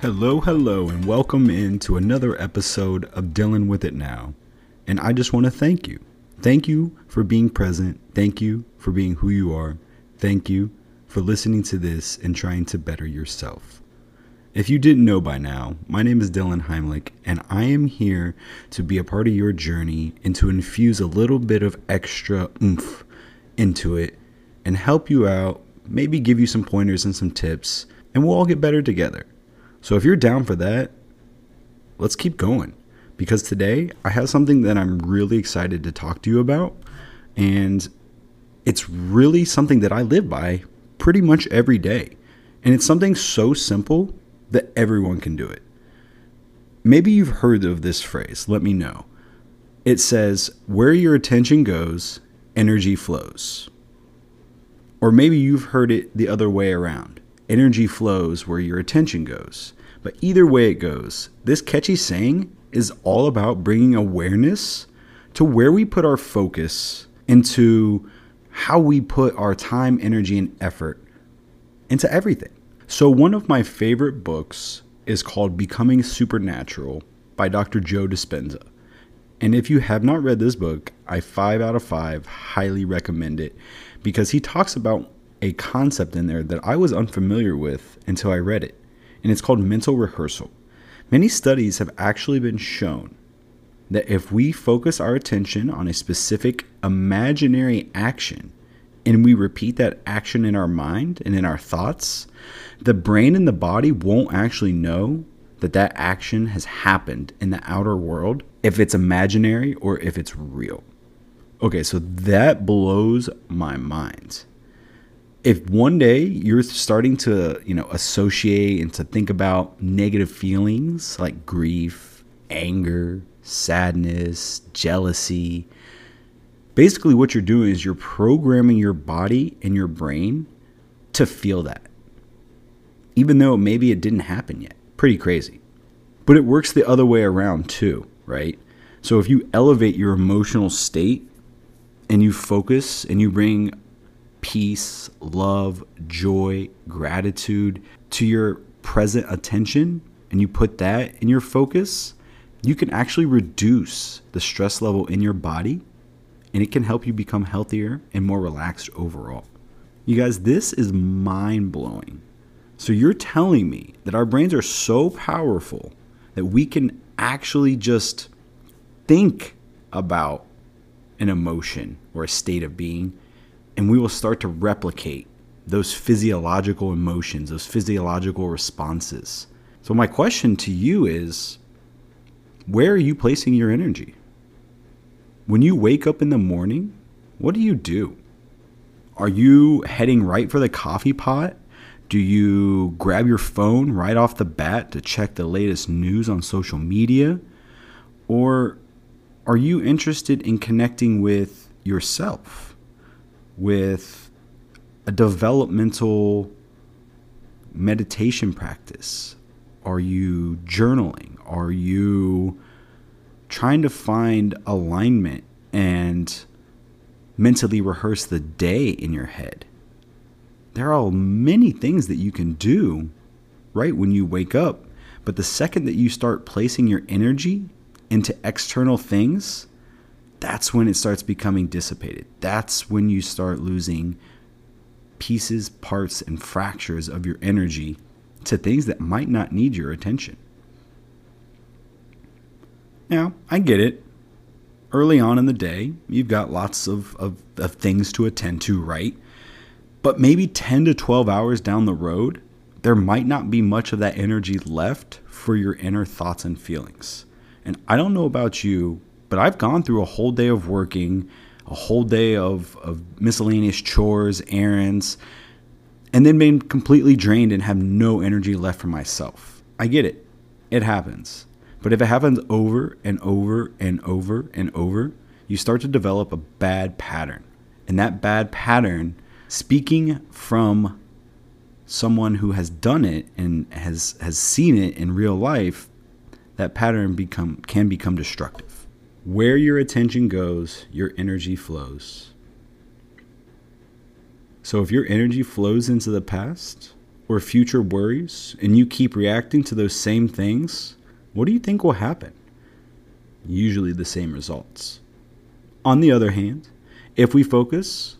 Hello, hello, and welcome into another episode of Dealing with It Now. And I just want to thank you. Thank you for being present. Thank you for being who you are. Thank you for listening to this and trying to better yourself. If you didn't know by now, my name is Dylan Heimlich, and I am here to be a part of your journey and to infuse a little bit of extra oomph into it and help you out, maybe give you some pointers and some tips, and we'll all get better together. So if you're down for that, let's keep going. Because today I have something that I'm really excited to talk to you about. And it's really something that I live by pretty much every day. And it's something so simple that everyone can do it. Maybe you've heard of this phrase. Let me know. It says, Where your attention goes, energy flows. Or maybe you've heard it the other way around energy flows where your attention goes. But either way it goes, this catchy saying is all about bringing awareness to where we put our focus into how we put our time, energy, and effort into everything. So, one of my favorite books is called Becoming Supernatural by Dr. Joe Dispenza. And if you have not read this book, I five out of five highly recommend it because he talks about a concept in there that I was unfamiliar with until I read it, and it's called mental rehearsal. Many studies have actually been shown that if we focus our attention on a specific imaginary action and we repeat that action in our mind and in our thoughts, the brain and the body won't actually know that that action has happened in the outer world if it's imaginary or if it's real. Okay, so that blows my mind if one day you're starting to, you know, associate and to think about negative feelings like grief, anger, sadness, jealousy, basically what you're doing is you're programming your body and your brain to feel that. Even though maybe it didn't happen yet. Pretty crazy. But it works the other way around too, right? So if you elevate your emotional state and you focus and you bring peace, love, joy, gratitude to your present attention and you put that in your focus, you can actually reduce the stress level in your body and it can help you become healthier and more relaxed overall. You guys, this is mind blowing. So, you're telling me that our brains are so powerful that we can actually just think about an emotion or a state of being and we will start to replicate those physiological emotions, those physiological responses. So, my question to you is where are you placing your energy? When you wake up in the morning, what do you do? Are you heading right for the coffee pot? Do you grab your phone right off the bat to check the latest news on social media? Or are you interested in connecting with yourself? With a developmental meditation practice? Are you journaling? Are you trying to find alignment and mentally rehearse the day in your head? There are many things that you can do right when you wake up. But the second that you start placing your energy into external things, that's when it starts becoming dissipated. That's when you start losing pieces, parts, and fractures of your energy to things that might not need your attention. Now, I get it. Early on in the day, you've got lots of, of, of things to attend to, right? But maybe 10 to 12 hours down the road, there might not be much of that energy left for your inner thoughts and feelings. And I don't know about you, but I've gone through a whole day of working, a whole day of, of miscellaneous chores, errands, and then been completely drained and have no energy left for myself. I get it. It happens. But if it happens over and over and over and over, you start to develop a bad pattern. And that bad pattern, speaking from someone who has done it and has has seen it in real life, that pattern become can become destructive. Where your attention goes, your energy flows. So if your energy flows into the past, or future worries and you keep reacting to those same things, what do you think will happen? Usually the same results. On the other hand, if we focus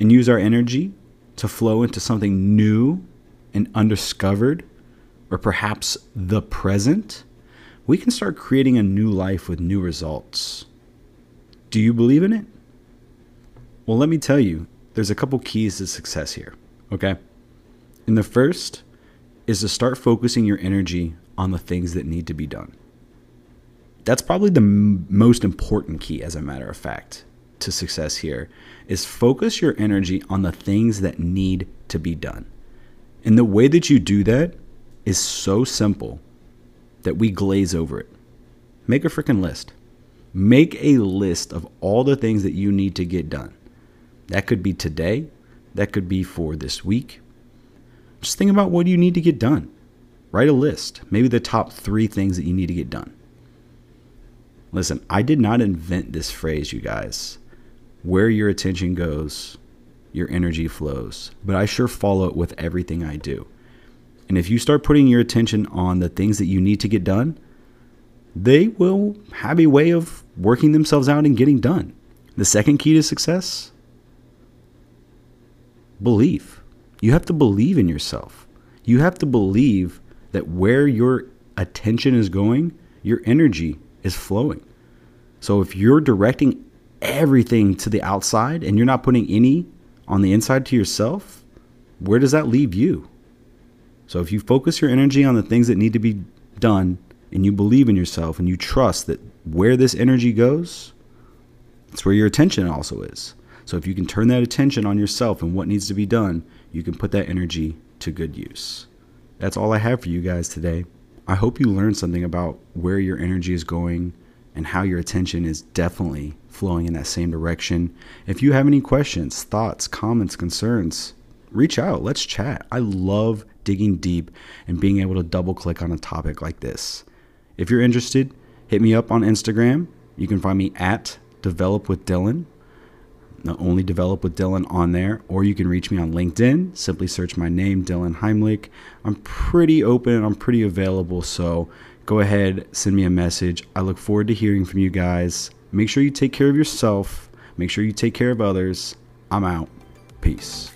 and use our energy to flow into something new and undiscovered, or perhaps the present, we can start creating a new life with new results. Do you believe in it? Well, let me tell you, there's a couple keys to success here, okay? And the first is to start focusing your energy on the things that need to be done. That's probably the m- most important key, as a matter of fact, to success here is focus your energy on the things that need to be done. And the way that you do that is so simple that we glaze over it. Make a freaking list. Make a list of all the things that you need to get done. That could be today, that could be for this week, just think about what you need to get done. Write a list, maybe the top three things that you need to get done. Listen, I did not invent this phrase, you guys. Where your attention goes, your energy flows. But I sure follow it with everything I do. And if you start putting your attention on the things that you need to get done, they will have a way of working themselves out and getting done. The second key to success belief. You have to believe in yourself. You have to believe that where your attention is going, your energy is flowing. So if you're directing everything to the outside and you're not putting any on the inside to yourself, where does that leave you? So if you focus your energy on the things that need to be done and you believe in yourself and you trust that where this energy goes, it's where your attention also is. So if you can turn that attention on yourself and what needs to be done, you can put that energy to good use. That's all I have for you guys today. I hope you learned something about where your energy is going and how your attention is definitely flowing in that same direction. If you have any questions, thoughts, comments, concerns, reach out. Let's chat. I love digging deep and being able to double click on a topic like this. If you're interested, hit me up on Instagram. You can find me at Develop with Dylan not only develop with Dylan on there, or you can reach me on LinkedIn. Simply search my name, Dylan Heimlich. I'm pretty open, I'm pretty available, so go ahead, send me a message. I look forward to hearing from you guys. Make sure you take care of yourself, make sure you take care of others. I'm out. Peace.